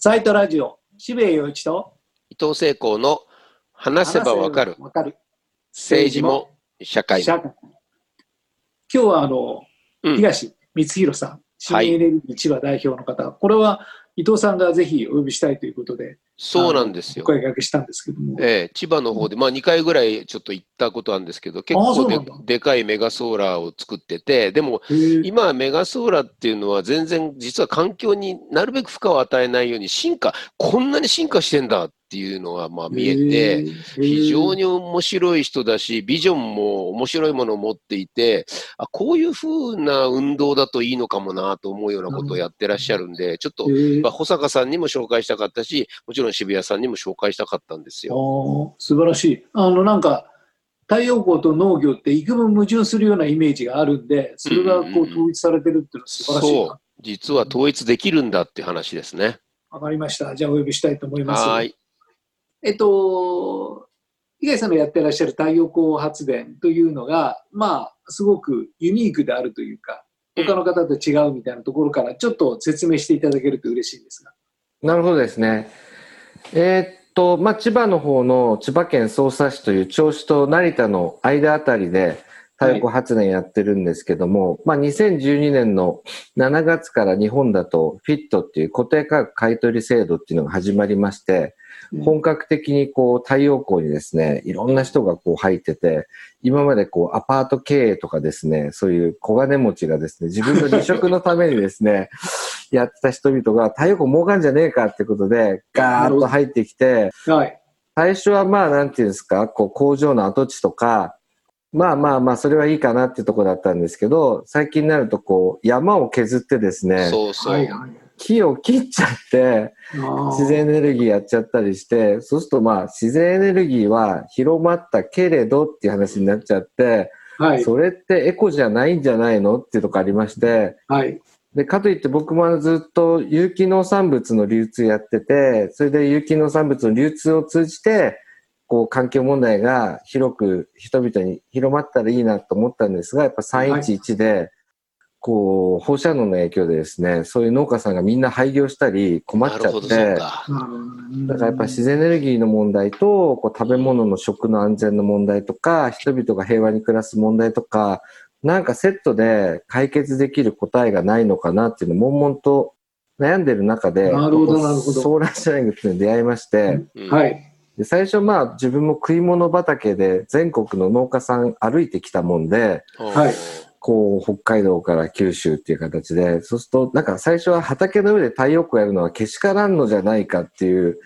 サイトラジオ、渋谷陽一と伊藤聖光の話せばわかるわかる。政治も社会も。今日はあの、うん。東光弘さん、新はい。エネルギー千葉代表の方、これは伊藤さんがぜひお呼びしたいということで、そうなんですよ。お。声掛けしたんですけども、ええ、千葉の方で、まあ、2回ぐらいちょっと行ったことあるんですけど、結構ででかいメガソーラーを作ってて、でも今、メガソーラーっていうのは全然実は環境になるべく負荷を与えないように進化、こんなに進化してんだっていうのがまあ見えて、非常に面白い人だし、ビジョンも面白いものを持っていて、あこういうふうな運動だといいのかもなと思うようなことをやってらっしゃるんで、ちょっとまあ保坂さんにも紹介したかったし、もちろん渋谷さんにも紹介したかったんですあよ。ー素晴らしい。あのなんか太陽光と農業って幾分矛盾するようなイメージがあるんで、それがこううんうんうん統一されてるっていうのは素晴らしいそうな。。実は統一できるんだっていう話ですね。わかりました。じゃあお呼びしたいと思います。はーい。えっと、東さんのやってらっしゃる太陽光発電というのが、まあ、すごくユニークであるというか、他の方と違うみたいなところから、ちょっと説明していただけると嬉しいんですが。なるほどですね。えーっと、まあ、千葉の方の千葉県匝瑳市という銚子と成田の間あたりで太陽光発電やってるんですけども、まあ、2012年の7月から日本だと FIT っていう固定価格買取制度っていうのが始まりまして、本格的にこう太陽光にですね、いろんな人がこう入ってて、今までこうアパート経営とかですね、そういう小金持ちがですね、自分の離職のためにですね、やってた人々が太陽光儲かんじゃねえかってことで、ガーッと入ってきて、はい。最初はまあなんていうんですか、こう工場の跡地とか、まあまあまあそれはいいかなっていうところだったんですけど、最近になるとこう山を削ってですね、そうそう。木を切っちゃって、自然エネルギーやっちゃったりして、そうするとまあ自然エネルギーは広まったけれどっていう話になっちゃって、はい。それってエコじゃないんじゃないのっていうとこありまして、はい。で、かといって僕もずっと有機農産物の流通やってて、それで有機農産物の流通を通じて、こう環境問題が広く人々に広まったらいいなと思ったんですが、やっぱ311で、こう放射能の影響でですね、そういう農家さんがみんな廃業したり困っちゃって、か。だからやっぱ自然エネルギーの問題と、こう食べ物の食の安全の問題とか、人々が平和に暮らす問題とか、なんかセットで解決できる答えがないのかなっていうのを悶々と悩んでる中で、なるほどなるほど。ソーラーシャリングっていうのに出会いまして、うん。はい。で最初まあ自分も食い物畑で全国の農家さん歩いてきたもんで、はい。こう北海道から九州っていう形で、そうするとなんか最初は畑の上で太陽光やるのはけしからんのじゃないかっていう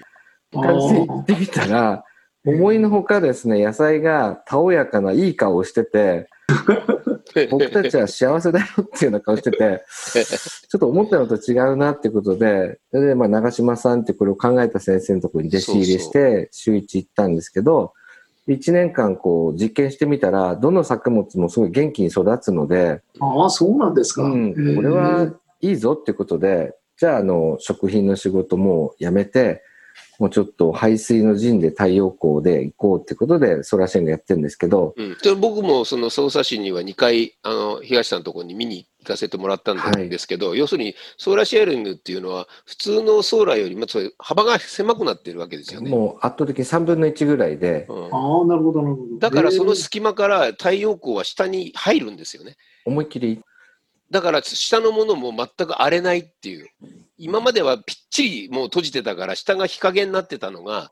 感じで行ってみたら、思いのほかですね、野菜がたおやかないい顔をしてて、僕たちは幸せだよっていうような顔してて、ちょっと思ったのと違うなっていうことで、それでまあ長嶋さんってこれを考えた先生のところに弟子入りして、週一行ったんですけど、1年間こう実験してみたら、どの作物もすごい元気に育つので、ああ、そうなんですか。うん、これはいいぞっていうことで、じゃあ、あの、食品の仕事もやめて、もうちょっと排水の陣で太陽光で行こうってことで、ソーラーシェンがやってるんですけど、うん、で僕もその匝瑳市には2回あの東さんのところに見に行かせてもらったんはいですけど、要するにソーラーシェアリングっていうのは普通のソーラーよりもそういう幅が狭くなってるわけですよね。もう圧倒的に3分の1ぐらいで、うんああ、なるほど、なるほど。だからそのえ隙間から太陽光は下に入るんですよね。思いっきり、だから下のものも全く荒れないっていう。今まではぴっちりもう閉じてたから下が日陰になってたのが、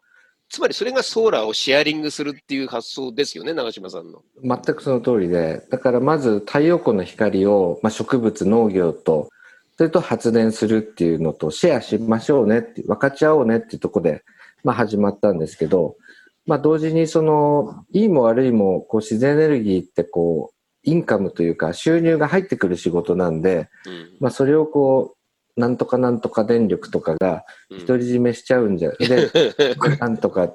つまりそれがソーラーをシェアリングするっていう発想ですよね、長嶋さんの。全くその通りで、だからまず太陽光の光を、まあ、植物、農業と、それと発電するっていうのとシェアしましょうねって、分かち合おうねっていうところで、まあ、始まったんですけど、まあ、同時にその、いいも悪いも、こう自然エネルギーってこう、インカムというか収入が入ってくる仕事なんで、うんまあ、それをこう、なんとかなんとか電力とかがうん。独り占めしちゃうんじゃ、で、なんとか、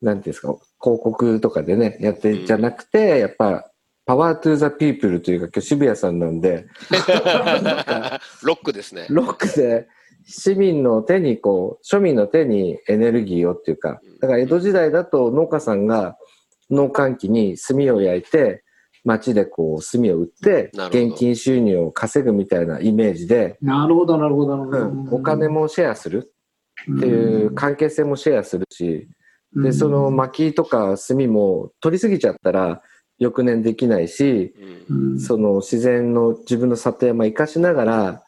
なんていうんですか、広告とかでね、やってじゃなくて、やっぱ、パワートゥーザピープルというか、今日渋谷さんなんで、ロックですね。ロックで市民の手にこう、庶民の手にエネルギーをっていうか、だから江戸時代だと農家さんが農閑期に炭を焼いて、町でこう炭を売ってなるほど。現金収入を稼ぐみたいなイメージで、なるほど、なるほど、なるほど。うん。お金もシェアする。っていう関係性もシェアするし、で、その薪とか炭も取りすぎちゃったら翌年できないし、うん。その自然の自分の里山生かしながら、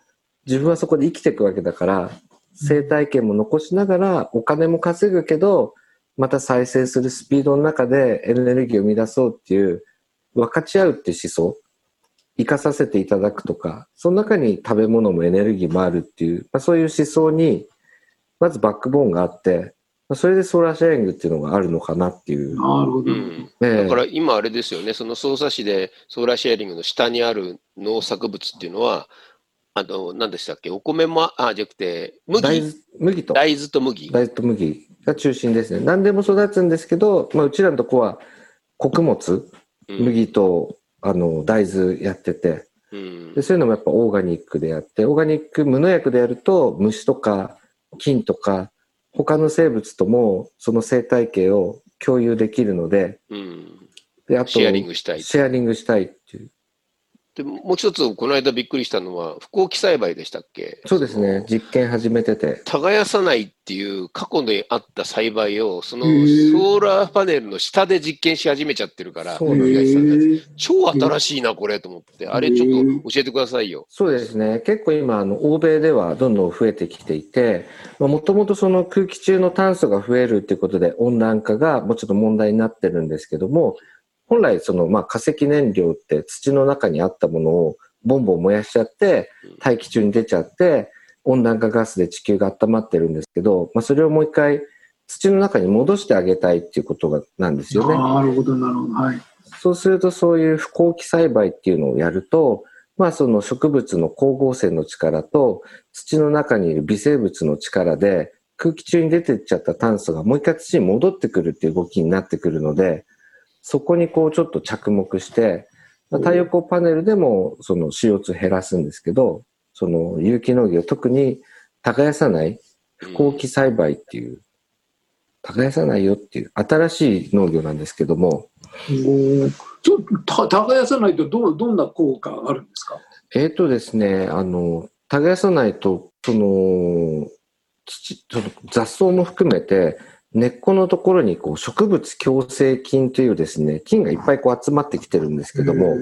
自分はそこで生きていくわけだから、生態系も残しながらお金も稼ぐけど、また再生するスピードの中でエネルギーを生み出そうっていう、分かち合うって思想、生かさせていただくとか、その中に食べ物もエネルギーもあるっていう、まあ、そういう思想に、まずバックボーンがあって、まあそれでソーラーシェアリングっていうのがあるのかなっていう。なるほど。うんええだから今あれですよね、その匝瑳市でソーラーシェアリングの下にある農作物っていうのは、あの、何でしたっけ、お米も、あ、じゃなくて、麦？大豆、麦と。大豆と麦。大豆と麦が中心ですね。何でも育つんですけど、まあ、うちらのとこは穀物、うん麦とあの大豆やっててうんで、そういうのもやっぱオーガニックでやって、オーガニック無農薬でやると虫とか菌とか他の生物ともその生態系を共有できるので、うんであとシェアリングしたい。シェアリングしたいっていう。でもう一つ、この間びっくりしたのは、不幸期栽培でしたっけ？そうですね。実験始めてて。耕さないっていう過去にあった栽培を、そのソへーーラーパネルの下で実験し始めちゃってるから、超新しいな、これと思って、あれちょっと教えてくださいよ。そうですね。結構今、あの、欧米ではどんどん増えてきていて、もともとその空気中の炭素が増えるっていうことで温暖化がもうちょっと問題になってるんですけども、本来その、まあ、化石燃料って土の中にあったものをボンボン燃やしちゃって、大気中に出ちゃって、温暖化ガスで地球が温まってるんですけど、まあ、それをもう一回土の中に戻してあげたいっていうことがなんですよね。なるほど、なるほど。はい。そうするとそういう不幸期栽培っていうのをやると、まあその植物の光合成の力と土の中にいる微生物の力で空気中に出てっちゃった炭素がもう一回土に戻ってくるっていう動きになってくるので、そこにこうちょっと着目して、まあ太陽光パネルでもその CO2 減らすんですけど、その有機農業、特に耕さない不幸期栽培っていう、耕さないよっていう新しい農業なんですけども、ちょっとた耕さないとどうどんな効果があるんですか？えーとですね、あの、耕さないと、その、土、その雑草も含めて、根っこのところにこう植物共生菌というですね、菌がいっぱいこう集まってきてるんですけども、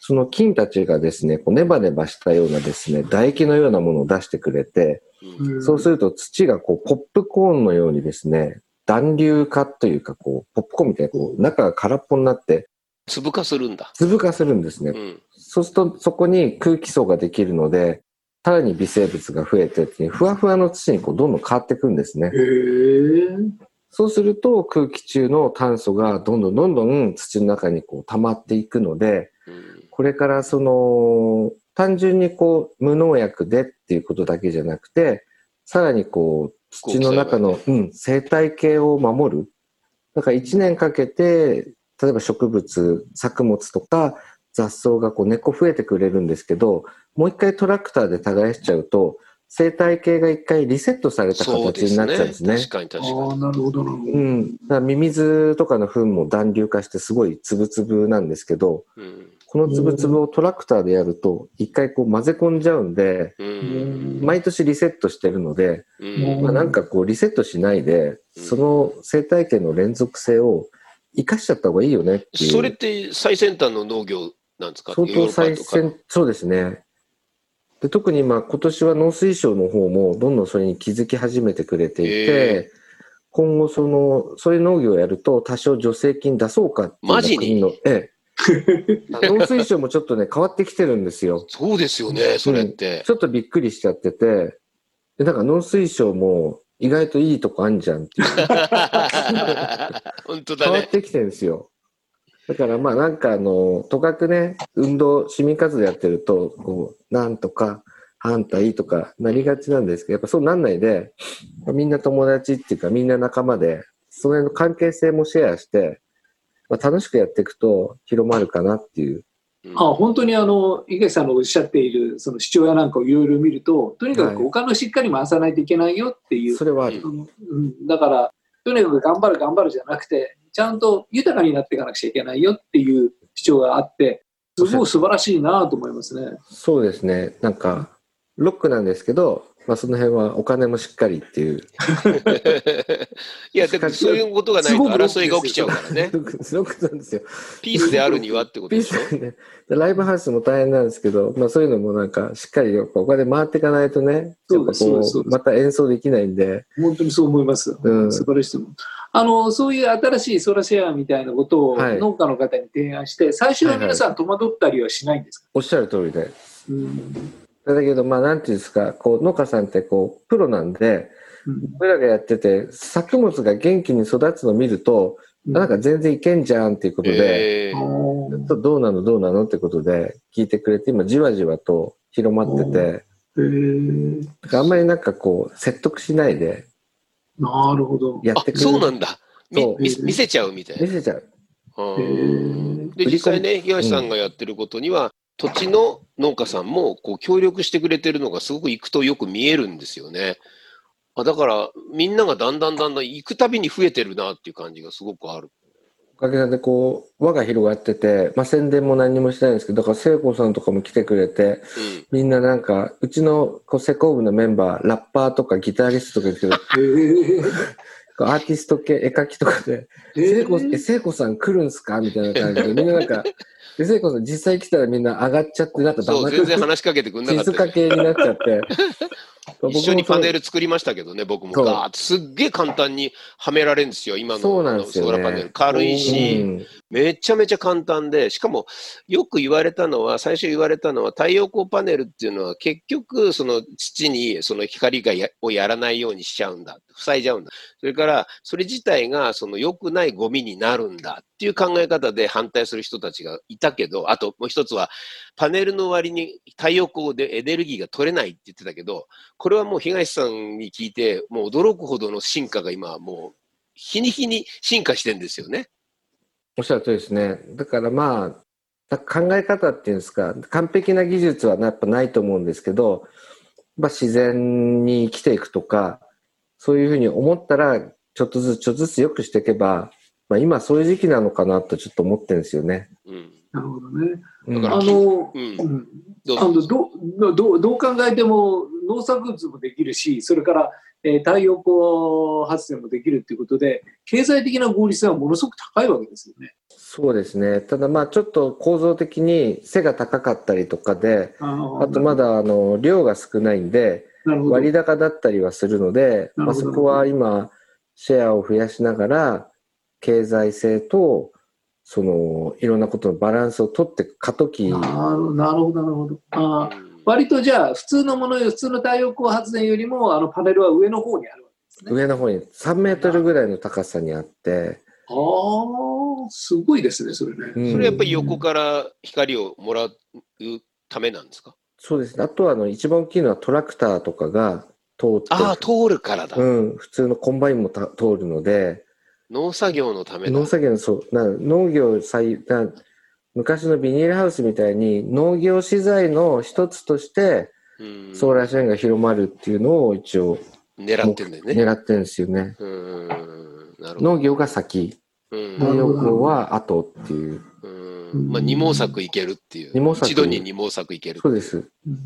その菌たちがですね、こうネバネバしたようなですね、唾液のようなものを出してくれて、うんそうすると土がこうポップコーンのようにですね、暖流化というかこう、ポップコーンみたいにこう中が空っぽになって粒化するんだ。粒化するんですねう。ん。そうすると、そこに空気層ができるので、さらに微生物が増えてって、ふわふわの土にこうどんどん変わっていくんですね。そうすると、空気中の炭素がどんどんどんどん土の中にこう溜まっていくので、うんこれからその、単純にこう、無農薬でっていうことだけじゃなくて、さらにこう、土の中の、うん、生態系を守る。だから1年かけて、例えば植物、作物とか雑草がこう根っこ増えてくれるんですけど、もう一回トラクターで耕しちゃうと、生態系が一回リセットされた形になっちゃうんですね。確かに確かああ、に。なるほど、なるほど。うん。だからミミズとかの糞も暖流化してすごいつぶつぶなんですけど、うんこのつぶつぶをトラクターでやると、一回こう混ぜ込んじゃうんで、うん毎年リセットしてるので、うんまあ、なんかこうリセットしないで、うんその生態系の連続性を生かしちゃった方がいいよねっていう。それって最先端の農業なんですか？相当最先、そうですね。で特にまあ今年は農水省の方もどんどんそれに気づき始めてくれていへて、今後その、そういう農業をやると多少助成金出そうかっていうマジに？ええ。農水省もちょっとね、変わってきてるんですよ。そうですよね、それって。ちょっとびっくりしちゃってて、で、なんか農水省も意外といいとこあんじゃんっていう。本当だね。変わってきてるんですよ。だからまあなんかあの、とかくね、運動、市民活動やってると、こう、なんとか、反対とかなりがちなんですけど、やっぱそうなんないで、みんな友達っていうかみんな仲間で、その辺の関係性もシェアして、まあ、楽しくやっていくと広まるかなっていう。うんあ本当にあの、池さんのおっしゃっている、その父親なんかをいろいろ見ると、とにかはいくお金をしっかり回さないといけないよっていう、それはある。うんうん、だから、とにかく頑張る頑張るじゃなくて、ちゃんと豊かになっていかなくちゃいけないよっていう主張があって、すごい素晴らしいなと思いますね。そうですね。なんか、ロックなんですけど、まあその辺はお金もしっかりっていう。いや、でもそういうことがないと争いが起きちゃうからね。すごくなんですよ。ピースであるにはってことでしょ？スね。ライブハウスも大変なんですけど、まあそういうのもなんかしっかりお金回っていかないとね、そうですやっぱこそうですまた演奏できないんで、本当にそう思います。うん素晴らしいと思う。あの、そういう新しいソラシェアみたいなことをはい。農家の方に提案して、最初は皆さん戸惑ったりはしないんですか、おっしゃる通りで。うん。だけど、まあなんていうんですか、こう農家さんってこうプロなんで、うん。僕らがやってて、作物が元気に育つのを見ると、なんか全然いけんじゃんっていうことで、えーあーどどうなのどうなのってことで聞いてくれて、今じわじわと広まってて、へー。あんまりなんかこう説得しないでなるほど。あやってくれる。そうなんだ。見見せちゃうみたいな見。せちゃう。で、実際ね、東さんがやってることには、土地の農家さんもこう協力してくれてるのがすごく行くとよく見えるんですよね。あだから、みんながだんだんだんだん行くたびに増えてるなっていう感じがすごくある。おかげさんでこう輪が広がってて、まあ、宣伝も何にもしてないんですけどだから聖子さんとかも来てくれてうん。みんななんかうちのこう施工部のメンバーラッパーとかギタリストとかいるけど アーティスト系絵描きとかで「聖子え聖子さん来るんすか?」みたいな感じで みんななんかで聖子さん実際来たらみんな上がっちゃってなんかそう、全然話しかけてくんなかったよね。静か系になっちゃって 一緒にパネルル作りましたけどね、僕も。ガーッとすっげえ簡単にはめられるんですよ、今のそうなんですよねソーラーパネル。軽いし、うんめちゃめちゃ簡単で、しかもよく言われたのは、最初言われたのは、太陽光パネルっていうのは結局、その土にその光がやをやらないようにしちゃうんだ。塞いじゃうんだ。それから、それ自体がその良くないゴミになるんだっていう考え方で反対する人たちがいたけど、あともう一つは、パネルの割に太陽光でエネルギーが取れないって言ってたけど、これはもう東さんに聞いて、もう驚くほどの進化が今もう、日に日に進化してんですよね。おっしゃる通りですね。だからまあ、考え方っていうんですか、完璧な技術はやっぱないと思うんですけど、まあ、自然に生きていくとか、そういうふうに思ったら、ちょっとずつちょっとずつ良くしていけば、まあ、今そういう時期なのかなとちょっと思ってるんですよね。うん。なるほどね。あの、うんうんどうあのどうどうどう考えても農作物もできるし、それから、えー太陽光発電もできるということで、経済的な合理性はものすごく高いわけですよね。そうですね。ただまあちょっと構造的に背が高かったりとかで、ああとまだあの量が少ないんで、割高だったりはするので、まあ、そこは今、シェアを増やしながら、経済性と、その、いろんなことのバランスを取っていく過渡期。なるほど、なるほど。あ割とじゃあ、普通のものよ、普通の太陽光発電よりも、あのパネルは上の方にあるわけですね。上の方に3メートルぐらいの高さにあって、ああ、すごいですね、それね。うんそれやっぱり横から光をもらうためなんですか？そうですね。あとはあの、一番大きいのはトラクターとかが通って、ああ、通るからだ。うん、普通のコンバインもた通るので、農作業のためだ農。作業のそうな農業最な昔のビニールハウスみたいに農業資材の一つとしてうんソーラーシェーンが広まるっていうのを一応狙ってんだよね。狙ってるんですよね。うん。なるほど。農業が先、うん太陽光は後っていう。うんまあ、二毛作いけるっていう。二毛作一度に二毛作いける。そうです。うん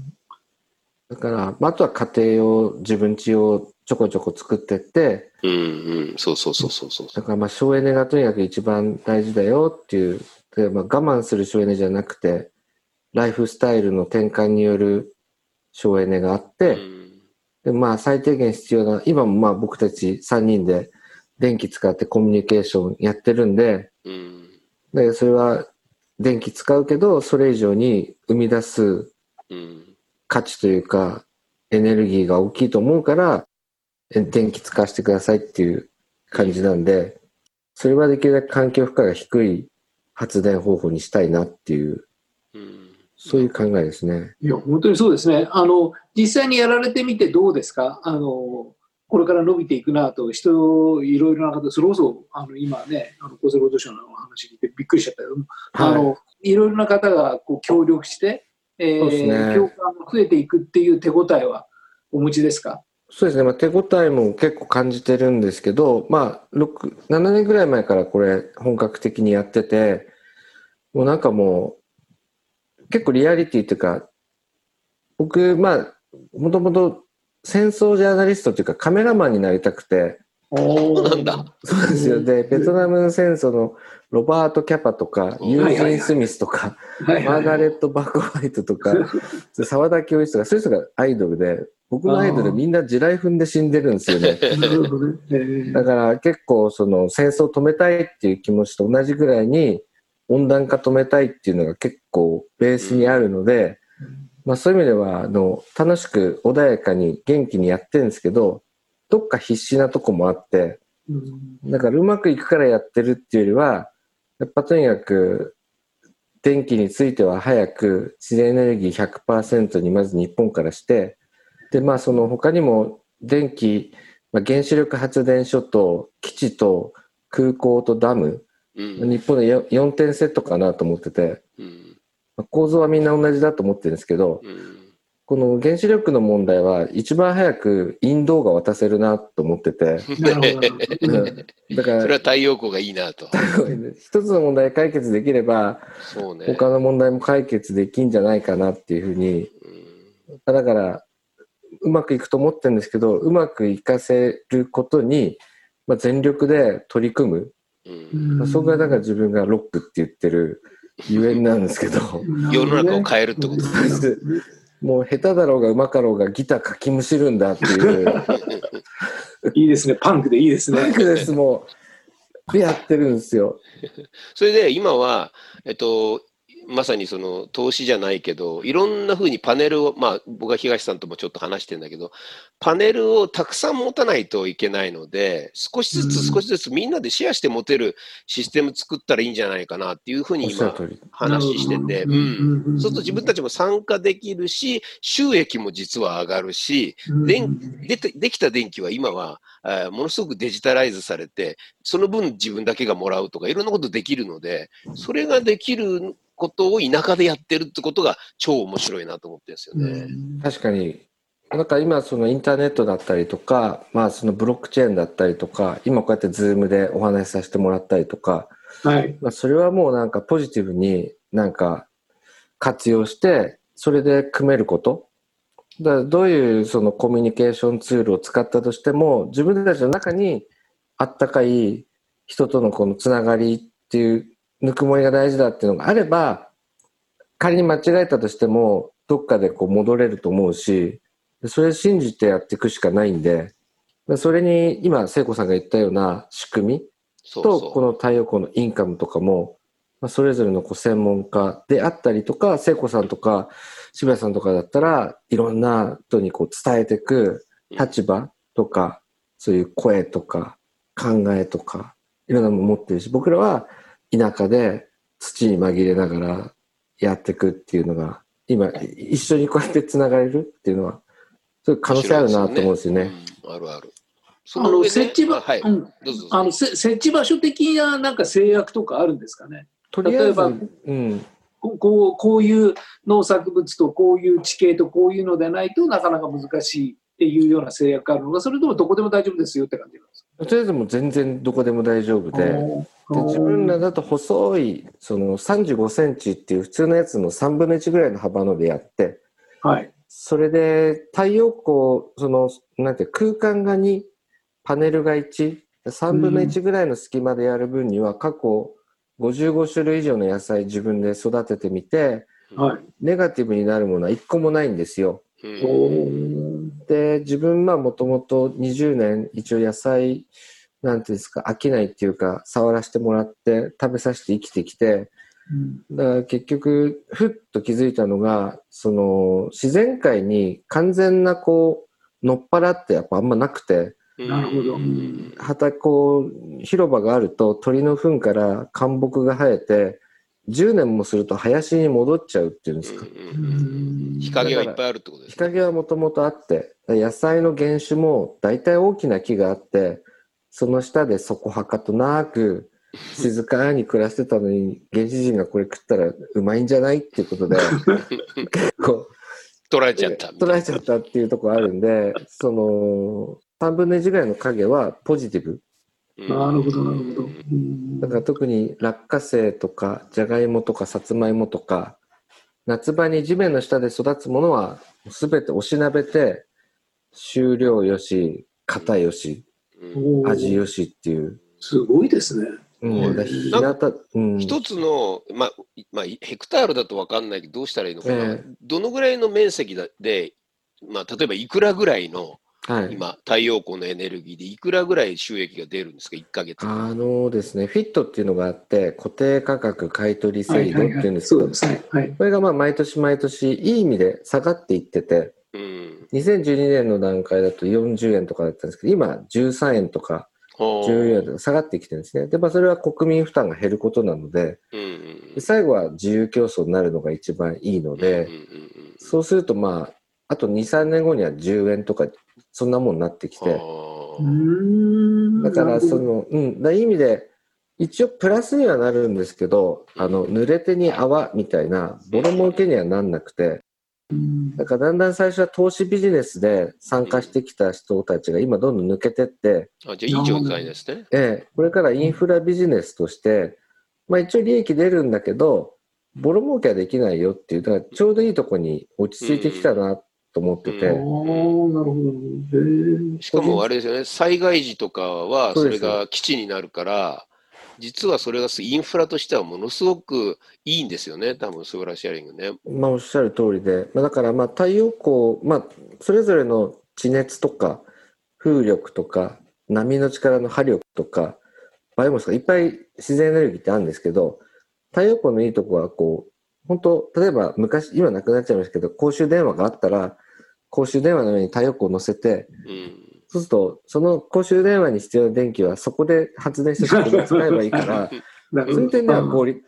だから、まああとは家庭用、自分家用ちょこちょこ作ってって、うんうん。そうそうそうそうそう。だからまあ省エネがとにかく一番大事だよっていう、でまあ、我慢する省エネじゃなくて、ライフスタイルの転換による省エネがあって、でまあ最低限必要な、今もまあ僕たち3人で電気使ってコミュニケーションやってるんで、うん。だからそれは電気使うけど、それ以上に生み出す。価値というか、エネルギーが大きいと思うから、電気使わせてくださいっていう感じなんで、それはできるだけ環境負荷が低い発電方法にしたいなっていう、うん。そういう考えですね。いや、本当にそうですね。あの、実際にやられてみてどうですか？あの、これから伸びていくなと、人、いろいろな方、それこそ、あの、今ね、あの、厚生労働省の話聞いてびっくりしちゃったけども、あの、いろいろな方がこう協力して、えそうですねー、共感が増えていくっていう手応えはお持ちですか？そうですね、まあ、手応えも結構感じてるんですけど、まあ、6、7年ぐらい前からこれ本格的にやってて、もうなんかもう、結構リアリティっていうか、僕、まあ、もともと戦争ジャーナリストというかカメラマンになりたくて、そうなんだ。そうですよ。で、ベトナム戦争のロバート・キャパとか、ユージン・スミスとか、マーガレット・バークホワイトとか、沢田教一とか、そういう人がアイドルで、僕のアイドルみんな地雷踏んで死んでるんですよね。だから結構その戦争を止めたいっていう気持ちと同じぐらいに温暖化止めたいっていうのが結構ベースにあるので、まあそういう意味ではあの楽しく穏やかに元気にやってるんですけど、どっか必死なとこもあって、だからうまくいくからやってるっていうよりは、やっぱとにかく電気については早く自然エネルギー100%にまず日本からして、で、まあその他にも電気、まあ、原子力発電所と基地と空港とダム、うん、日本で 4, 点セットかなと思ってて、うん。まあ、構造はみんな同じだと思ってるんですけど、うん、この原子力の問題は一番早くインドが渡せるなと思ってて。だから、それは太陽光がいいなと。一つの問題解決できれば、そうね、他の問題も解決できんじゃないかなっていうふうに、だから、うまくいくと思ってるんですけど、うまくいかせることに、まあ、全力で取り組む。うん、そこがだから自分がロックって言ってるゆえんなんですけど。世の中を変えるってことですね。もう下手だろうがうまかろうがギターかきむしるんだっていう。いいですね。パンクでいいですね。パンクです、もう。でやってるんですよ。それで今は、えっと、まさにその投資じゃないけど、いろんなふうにパネルを、まあ僕は東さんともちょっと話してんだけど、パネルをたくさん持たないといけないので、少しずつ少しずつみんなでシェアして持てるシステム作ったらいいんじゃないかなっていうふうに今話してて、うん。そうすると自分たちも参加できるし、収益も実は上がるし、ででできた電気は今は、ものすごくデジタライズされて、その分自分だけがもらうとかいろんなことできるので、それができることを田舎でやってるってことが超面白いなと思ってるんですよね。確かに。なんか今そのインターネットだったりとか、まあそのブロックチェーンだったりとか、今こうやって Zoom でお話しさせてもらったりとか、はい。まあそれはもうなんかポジティブになんか活用して、それで組めること。だからどういうそのコミュニケーションツールを使ったとしても、自分たちの中にあったかい人とのこのつながりっていうぬくもりが大事だっていうのがあれば、仮に間違えたとしても、どっかでこう戻れると思うし、それ信じてやっていくしかないんで、それに今、聖子さんが言ったような仕組みと、この太陽光のインカムとかも、それぞれのこう専門家であったりとか、聖子さんとか渋谷さんとかだったらいろんな人にこう伝えていく立場とか、そういう声とか考えとか、いろんなもの持ってるし、僕らは田舎で土に紛れながらやっていくっていうのが、今、一緒にこうやって繋がれるっていうのは、そういう可能性あるなと思うんですよね。ね。うん、あるある。あの設置場、はい、うん、あの設置場所的ななんか制約とかあるんですかね？例えば、うん、こうこういう農作物とこういう地形とこういうのでないとなかなか難しいっていうような制約があるのか、それともどこでも大丈夫ですよって感じなんですか？とりあえずもう全然どこでも大丈夫で、で自分らだと細いその35センチっていう普通のやつの3分の1ぐらいの幅のでやって、はい、それで太陽光そのなんて空間が2パネルが1 3分の1ぐらいの隙間でやる分には過去55種類以上の野菜自分で育ててみて、はい、ネガティブになるものは1個もないんですよ。で自分はもともと20年一応野菜なんていうんですか、飽きないっていうか、触らせてもらって食べさせて生きてきて、だから結局、ふっと気づいたのが、その、自然界に完全なこう、のっぱらってやっぱあんまなくて、なるほど。畑、こう、広場があると鳥の糞から灌木が生えて、10年もすると林に戻っちゃうっていうんですか。日陰はいっぱいあるってことですね。日陰はもともとあって、野菜の原種も大体大きな木があって、その下でそこはかとなく、静かに暮らしてたのに、原始人がこれ食ったらうまいんじゃないっていうことで、結構、捉えちゃった。捉えちゃったっていうところあるんで、その、3分の1ぐらいの影はポジティブ。なるほど、なるほど。だから特に落花生とか、じゃがいもとか、さつまいもとか、夏場に地面の下で育つものは、すべておしなべて、収量よし、型よし、味よしっていう。すごいですね。うん、だ日向、うん。一つの、まあ、いまあ、ヘクタールだと分かんないけど、どうしたらいいのかな、ええどのぐらいの面積だで、まあ、例えばいくらぐらいの、はい。今、太陽光のエネルギーでいくらぐらい収益が出るんですか、1ヶ月。あのですね、フィットっていうのがあって、固定価格買取制度っていうんですけど。これがまあ毎年毎年いい意味で下がっていってて、うん。2012年の段階だと40円とかだったんですけど、今13円とか14円とか下がってきてるんですね。で、まあそれは国民負担が減ることなので、うんうんで最後は自由競争になるのが一番いいので、そうするとまあ、あと2、3年後には10円とか、そんなもんになってきて、だからその、うん、だいい意味で、一応プラスにはなるんですけど、あの、濡れ手に泡みたいな、ボロ儲けにはなんなくて、だからだんだん最初は投資ビジネスで参加してきた人たちが今どんどん抜けてって、あじゃあいい状態ですね。ええ、これからインフラビジネスとして、まあ一応利益出るんだけど、ボロ儲けはできないよっていう、だからちょうどいいとこに落ち着いてきたなと思ってて、ああ、なるほど。へえ。しかもあれですよね、災害時とかはそれが基地になるから、実はそれがインフラとしてはものすごくいいんですよね、多分ソーラーシェアリングね。まあおっしゃる通りで、まあ、だからまあ太陽光、まあそれぞれの地熱とか風力とか波の力の波力とかバイオマスとかいっぱい自然エネルギーってあるんですけど、太陽光のいいとこはこう、本当例えば昔、今なくなっちゃいましたけど、公衆電話があったら、公衆電話の上に太陽光を乗せて、うんそうすると、その公衆電話に必要な電気はそこで発電して使えばいいから、なるほどその点では効率、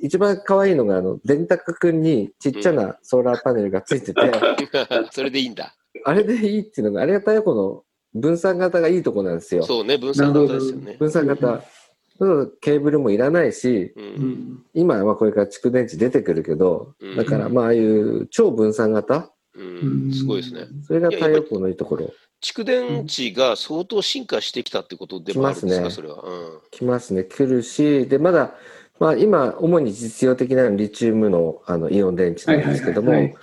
一番可愛いのが、あの、電卓くんにちっちゃなソーラーパネルがついてて、それでいいんだ。あれでいいっていうのが、あれが太陽光の分散型がいいとこなんですよ。そうね、分散型ですよね。分散型。ケーブルもいらないし、ううんん。今はまあこれから蓄電池出てくるけど、うんだからまあああいう超分散型、うん、すごいですね。。それが太陽光のいいところ。蓄電池が相当進化してきたってことでもあるんですか、きますそれは。うん来ますね、来るし、で、まだ、まあ今、主に実用的なリチウムのあのイオン電池なんですけども、はいはいはい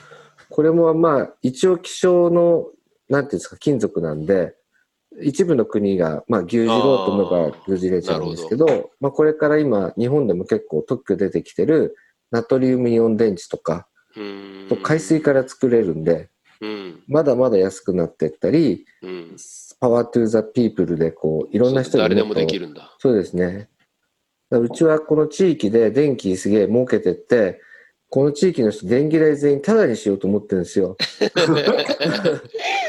これもまあ一応希少の、なんていうんですか、金属なんで、一部の国が、まあ、牛耳ろうと思えば牛耳れちゃうんですけど、まあ、これから今、日本でも結構特許出てきてる、ナトリウムイオン電池とか、海水から作れるんで、うんまだまだ安くなっていったり、うんパワートゥーザピープルで、こう、いろんな人そう誰でもできるんだ。そうですね。うちはこの地域で電気すげえ儲けてって、この地域の人電気代全員タダにしようと思ってるんですよ。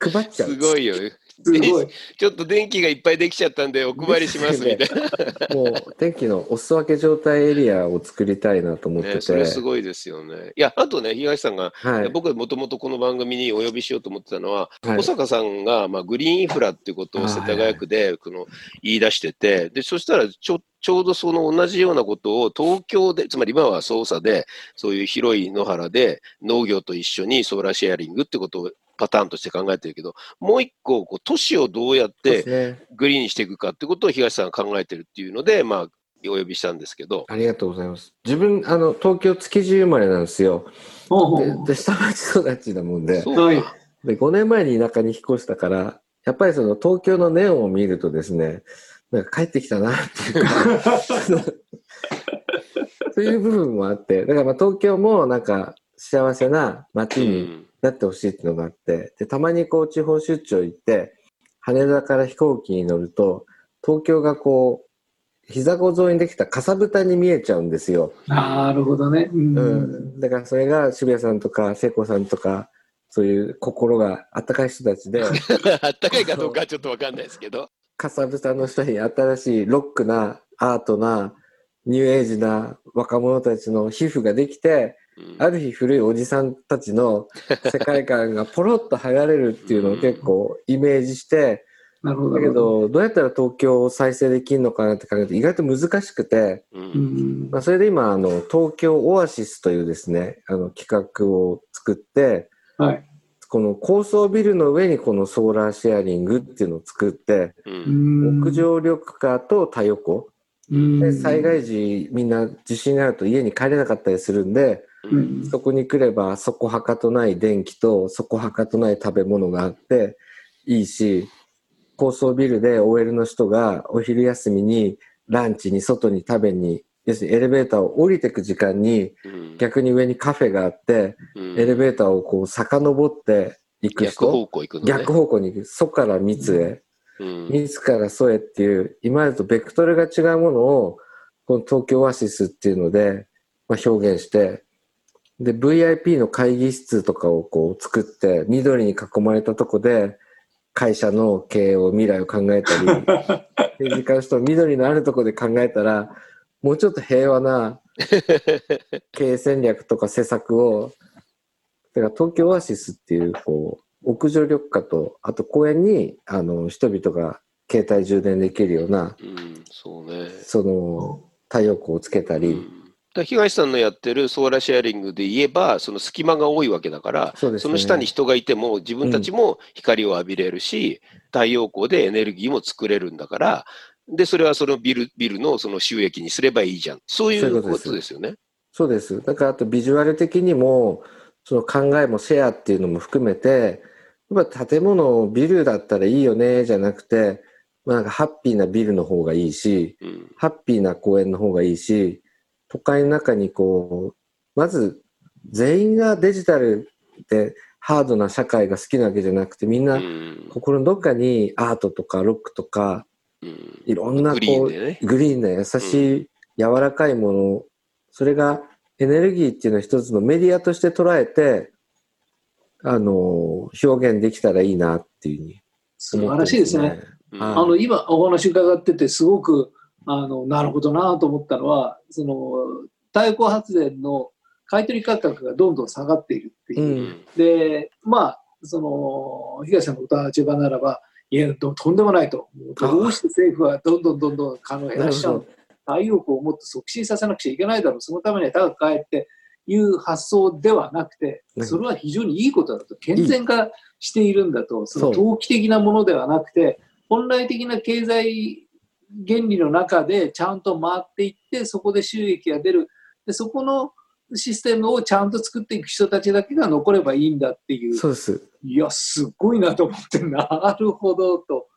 配っちゃう。すごいよ。すごい。ちょっと電気がいっぱいできちゃったんでお配りしますみたいもう電気のお裾分け状態エリアを作りたいなと思っな。てて。ね、それすごいですよね。いや、あとね、東さんが、はい。僕はもともとこの番組にお呼びしようと思ってたのは、はい小坂さんが、まあ、グリーンインフラっていうことを世田谷区でこの言い出してて、でそしたらちょちょうどその同じようなことを東京で、つまり今は捜査で、そういう広い野原で農業と一緒にソーラーシェアリングってことをパターンとして考えてるけど、もう一個、こう都市をどうやって。グリーンにしていくかってことを東さんが考えてるっていうので、まあ、お呼びしたんですけど、ありがとうございます。自分、あの、東京築地生まれなんですよ。で、で下町育ちなもんで。で、5年前に田舎に引っ越したから、やっぱりその東京のネオンを見るとですね、なんか帰ってきたなっていうか、そういう部分もあって、だからまあ東京もなんか幸せな街にうんなってほしいっていうのがあって、で、たまにこう地方出張行って、羽田から飛行機に乗ると、東京がこう、膝子沿いにできたかさぶたに見えちゃうんですよ。なるほどね。うんうん、だからそれが渋谷さんとか聖子さんとかそういう心が温かい人たちで あったかいかどうかはちょっとわかんないですけど。かさぶたの下に新しいロックなアートなニューエイジな若者たちの皮膚ができてうんある日古いおじさんたちの世界観がポロッと剥がれるっていうのを結構イメージしてなるほど。だけどどうやったら東京を再生できるのかなって考えると意外と難しくて。まあ、それで今、あの、東京オアシスというですね、あの、企画を作って、はい。この高層ビルの上にこのソーラーシェアリングっていうのを作って、屋上緑化と太陽光。うんで、災害時みんな地震があると家に帰れなかったりするんで、うん。そこに来れば、そこはかとない電気と、そこはかとない食べ物があって、いいし、高層ビルで OL の人がお昼休みにランチに外に食べに、要するにエレベーターを降りてく時間に、うん。逆に上にカフェがあって、うん。エレベーターをこう遡って行く逆人、方向行くのね。逆方向に行く。蘇から密へ、うん。密から蘇へっていう、今までとベクトルが違うものを、この東京オアシスっていうので、まあ、表現して、で、VIP の会議室とかをこう作って、緑に囲まれたとこで、会社の経営を、未来を考えたり、政治家の人、緑のあるとこで考えたら、もうちょっと平和な 経営戦略とか施策を、だから東京オアシスっていう、こう、屋上緑化と、あと公園に、あの、人々が携帯充電できるような、うん、そうね。その、太陽光をつけたり、うんだ東さんのやってるソーラーシェアリングで言えば、その隙間が多いわけだから、そねその下に人がいても自分たちも光を浴びれるし、太陽光でエネルギーも作れるんだから、で、それはそのビル、ビルのその収益にすればいいじゃん。そういそうこことですとですよね。そうです。だからあとビジュアル的にも、その考えもシェアっていうのも含めて、やっぱ建物、ビルだったらいいよね、じゃなくて、まあなんかハッピーなビルの方がいいし、うん。ハッピーな公園の方がいいし、都会の中にこう、まず全員がデジタルでハードな社会が好きなわけじゃなくて、みんう。なん心のどっかにアートとかロックとか、うんいろんなこうグリーンでね。グリーンな優しい柔らかいもの、それがエネルギーっていうのを一つのメディアとして捉えて、あの、表現できたらいいなっていうふうに素晴らしいですね。。あの今お話伺っててすごくあのなるほどなと思ったのはその太陽光発電の買取価格がどんどん下がっているっていう。う。ん。でまあその東さんのお立場ならばいやととんでもないと。どうして政府はどんどんどんどん金を減らしちゃうの？太陽光をもっと促進させなくちゃいけないだろう。そのためには高く買えっていう発想ではなくてねそれは非常にいいことだと健全化しているんだとその投機的なものではなくて本来的な経済原理の中でちゃんと回っていってそこで収益が出るでそこのシステムをちゃんと作っていく人たちだけが残ればいいんだっていうそうです。いやすっごいなと思ってなるほどと。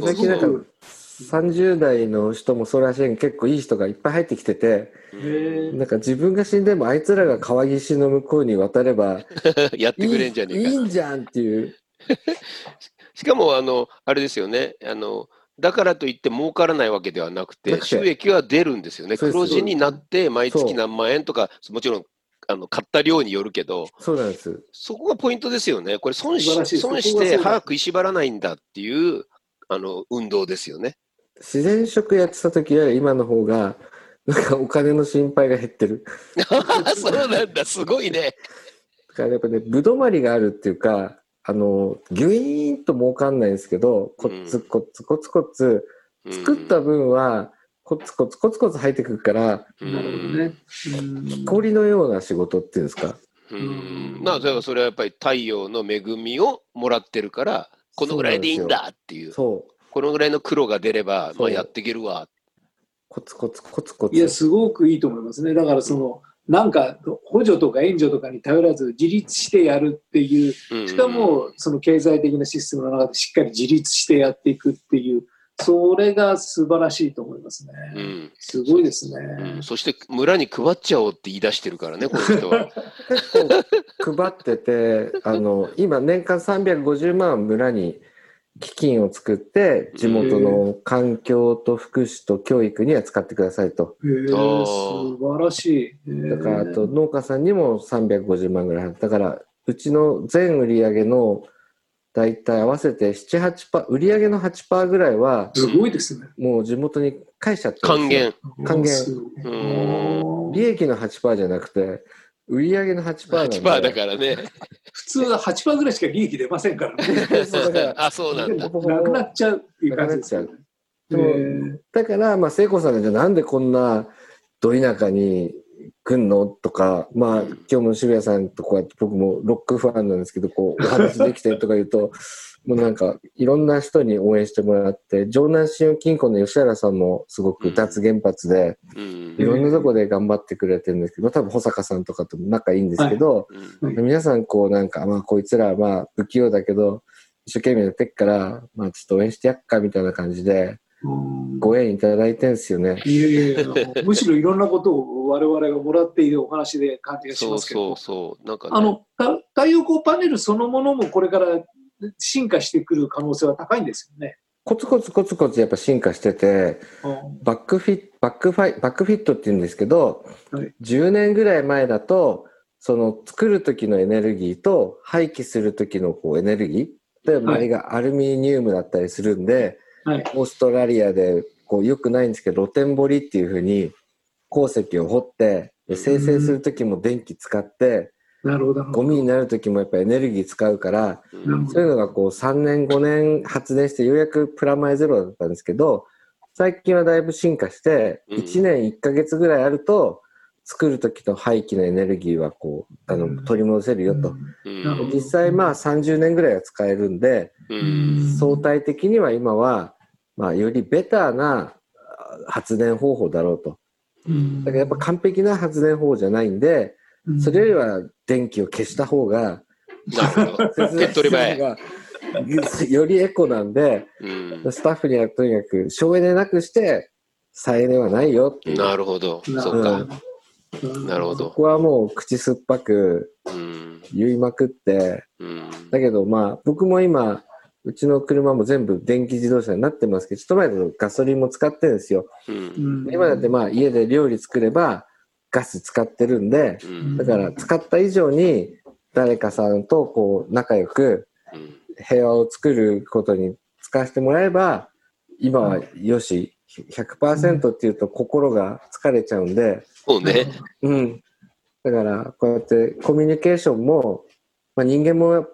最近なんかすごく30代の人もソーラーシェアリング結構いい人がいっぱい入ってきてて、へなんか自分が死んでもあいつらが川岸の向こうに渡れば やっていいくれんじゃねえいか。いんじゃんっていう。しかも、あの、あれですよね。あの、だからといって儲からないわけではなくて、収益は出るんですよね。黒字になって、毎月何万円とか、もちろん、あの、買った量によるけど、そうなんです。そこがポイントですよね。これ損し損して歯食いしばらないんだっていう、あの、運動ですよね。自然食やってた時より今の方が、なんかお金の心配が減ってる。そうなんだ、すごいね。だからやっぱね、ぶどまりがあるっていうか、あの、ギュイーンと儲かんないんですけど、コツコツコツコツ、うん作った分は、コツコツコツコツ入ってくるから、うんなるほどね。うん氷のような仕事っていうんですか？うん。なあ、それはそれはやっぱり太陽の恵みをもらってるから、このぐらいでいいんだっていう、そう。このぐらいの黒が出れば、まあやっていけるわ。コツコツコツコツ。いや、すごくいいと思いますね。だからその、なんか補助とか援助とかに頼らず自立してやるっていう、うんしかもその経済的なシステムの中でしっかり自立してやっていくっていう、それが素晴らしいと思いますね。うんすごいですうねん。そして村に配っちゃおうって言い出してるからね、この人は。結構配ってて、あの、今年間350万村に基金を作って、地元の環境と福祉と教育には使ってくださいと。へー素晴らしい。だから、あと農家さんにも350万ぐらい。だから、うちの全売り上げの大体合わせて7、8%、売り上げの8%ぐらいは、すごいですね。もう地元に返しちゃってるん還ですよ元。還元利益の8%じゃなくて、売り上げの8%なんで。8%だからね。普通は8%ぐらいしか利益出ませんからね。そうだからあ、そうなんだ。なくなっちゃうっていう感じですよね。なくなっちゃうへえだから、まあ、聖子さんがじゃあなんでこんなど田舎に来んのとか、まあ、うん今日も渋谷さんとこうやって僕もロックファンなんですけど、こう、お話できてとか言うと、もうなんか、いろんな人に応援してもらって、城南信用金庫の吉原さんもすごく脱原発で、うん。いろんなとこで頑張ってくれてるんですけど、多分保坂さんとかとも仲いいんですけど、うん。皆さんこうなんか、まあこいつらはまあ不器用だけど、一生懸命やってっから、まあちょっと応援してやっかみたいな感じで、うん。ご縁いただいてんすよね。いやいやいや、むしろいろんなことを我々がもらっているお話で感じがしそうますけど、そうそう。なんかね、あのた太陽光パネルそのものもこれから進化してくる可能性は高いんですよね。コツコツコツコツやっぱ進化してて、うん。バックフィット、バックファイ、バックフィットって言うんですけど、はい。10年ぐらい前だと、その作る時のエネルギーと廃棄する時のこうエネルギー、例えば周りがアルミニウムだったりするんで、はい。オーストラリアでこう良くないんですけど、露天掘りっていうふうに鉱石を掘って、で生成する時も電気使って、なるほど。ゴミになる時もやっぱエネルギー使うから、うん。そういうのがこう3年5年発電してようやくプラマイゼロだったんですけど、最近はだいぶ進化して、うん。1年1ヶ月ぐらいあると、作る時の廃棄のエネルギーはこう、あうん。の、取り戻せるよと。うん。実際まあ30年ぐらいは使えるんで、うん。相対的には今は、まあよりベターなあ発電方法だろうと。うん。だからやっぱ完璧な発電方法じゃないんで、それよりは電気を消した方が、なるほど。手っ取り早い。がよりエコなんで、うんスタッフにはとにかく省エネなくして再エネはないよっていう。なるほど。なそっか。うんなるほど。ここはもう口酸っぱくうん。言いまくって、うん。だけどまあ僕も今、うちの車も全部電気自動車になってますけど、ちょっと前だとガソリンも使ってるんですよ。今だってまあ家で料理作ればガス使ってるんで、うん。だから使った以上に誰かさんとこう仲良くうん平和を作ることに使わせてもらえば、今はよし、100%っていうと心が疲れちゃうんで、そうね。うん。だから、こうやってコミュニケーションも、まあ、人間も、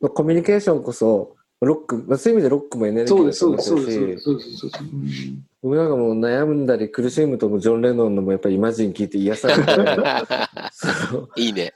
まあコミュニケーションこそ、ロック、まあ、そういう意味でロックもエネルギそうでーだとす、そうです、思ってるし、そうです、そうです。そうですうん僕なんかもう悩んだり苦しむともジョン・レノンのもやっぱりイマジン聞いて癒されて、そういいね。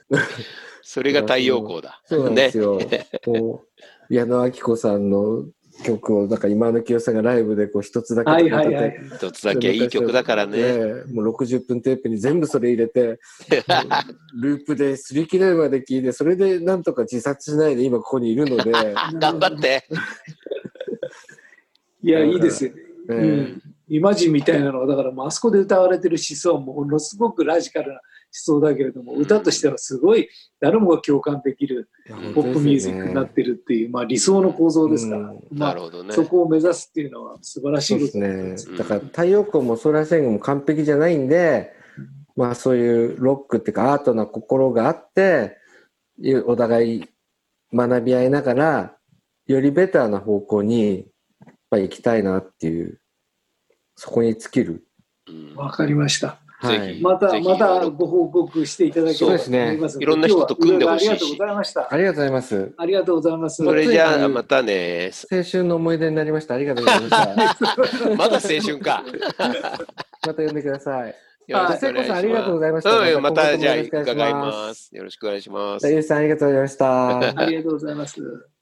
それが太陽光だ。そうなんでねす。よ。こう、矢野明子さんの曲を、なんか今の清さんがライブでこう一つだけはい歌ってはいはい。一つだけいい曲だからね。ねもう60分テープに全部それ入れて、ループで擦り切れるまで聞いて、それでなんとか自殺しないで今ここにいるので、頑張って。いや、いいですよね。えーうん。イマジンみたいなのは、だからもうあそこで歌われてる思想はものすごくラジカルな思想だけれども、歌としてはすごい誰もが共感できるポップミュージックになってるっていう、まあ理想の構造ですから、なるほどね。そこを目指すっていうのは素晴らしそいうことですねうん。だから太陽光もソーラーシェングも完璧じゃないんで、まあそういうロックっていうかアートな心があって、いうお互い学び合いながら、よりベターな方向にやっぱり行きたいなっていう、そこに尽きる。うんわかりました。ぜひまた、またご報告していただければと思いますすねいろんな人と組んでほしいありがとうございました。ありがとうございます。ありがとうございます。それじゃあ、うんまたね。青春の思い出になりました。ありがとうございました。まだ青春か。また呼んでください。よろしくお願いします。聖子さんありがとうございましたうん、ままたたじゃあ今後ともよろしくお願いします伺います。よろしくお願いします。ゆうじさんありがとうございました。ありがとうございます。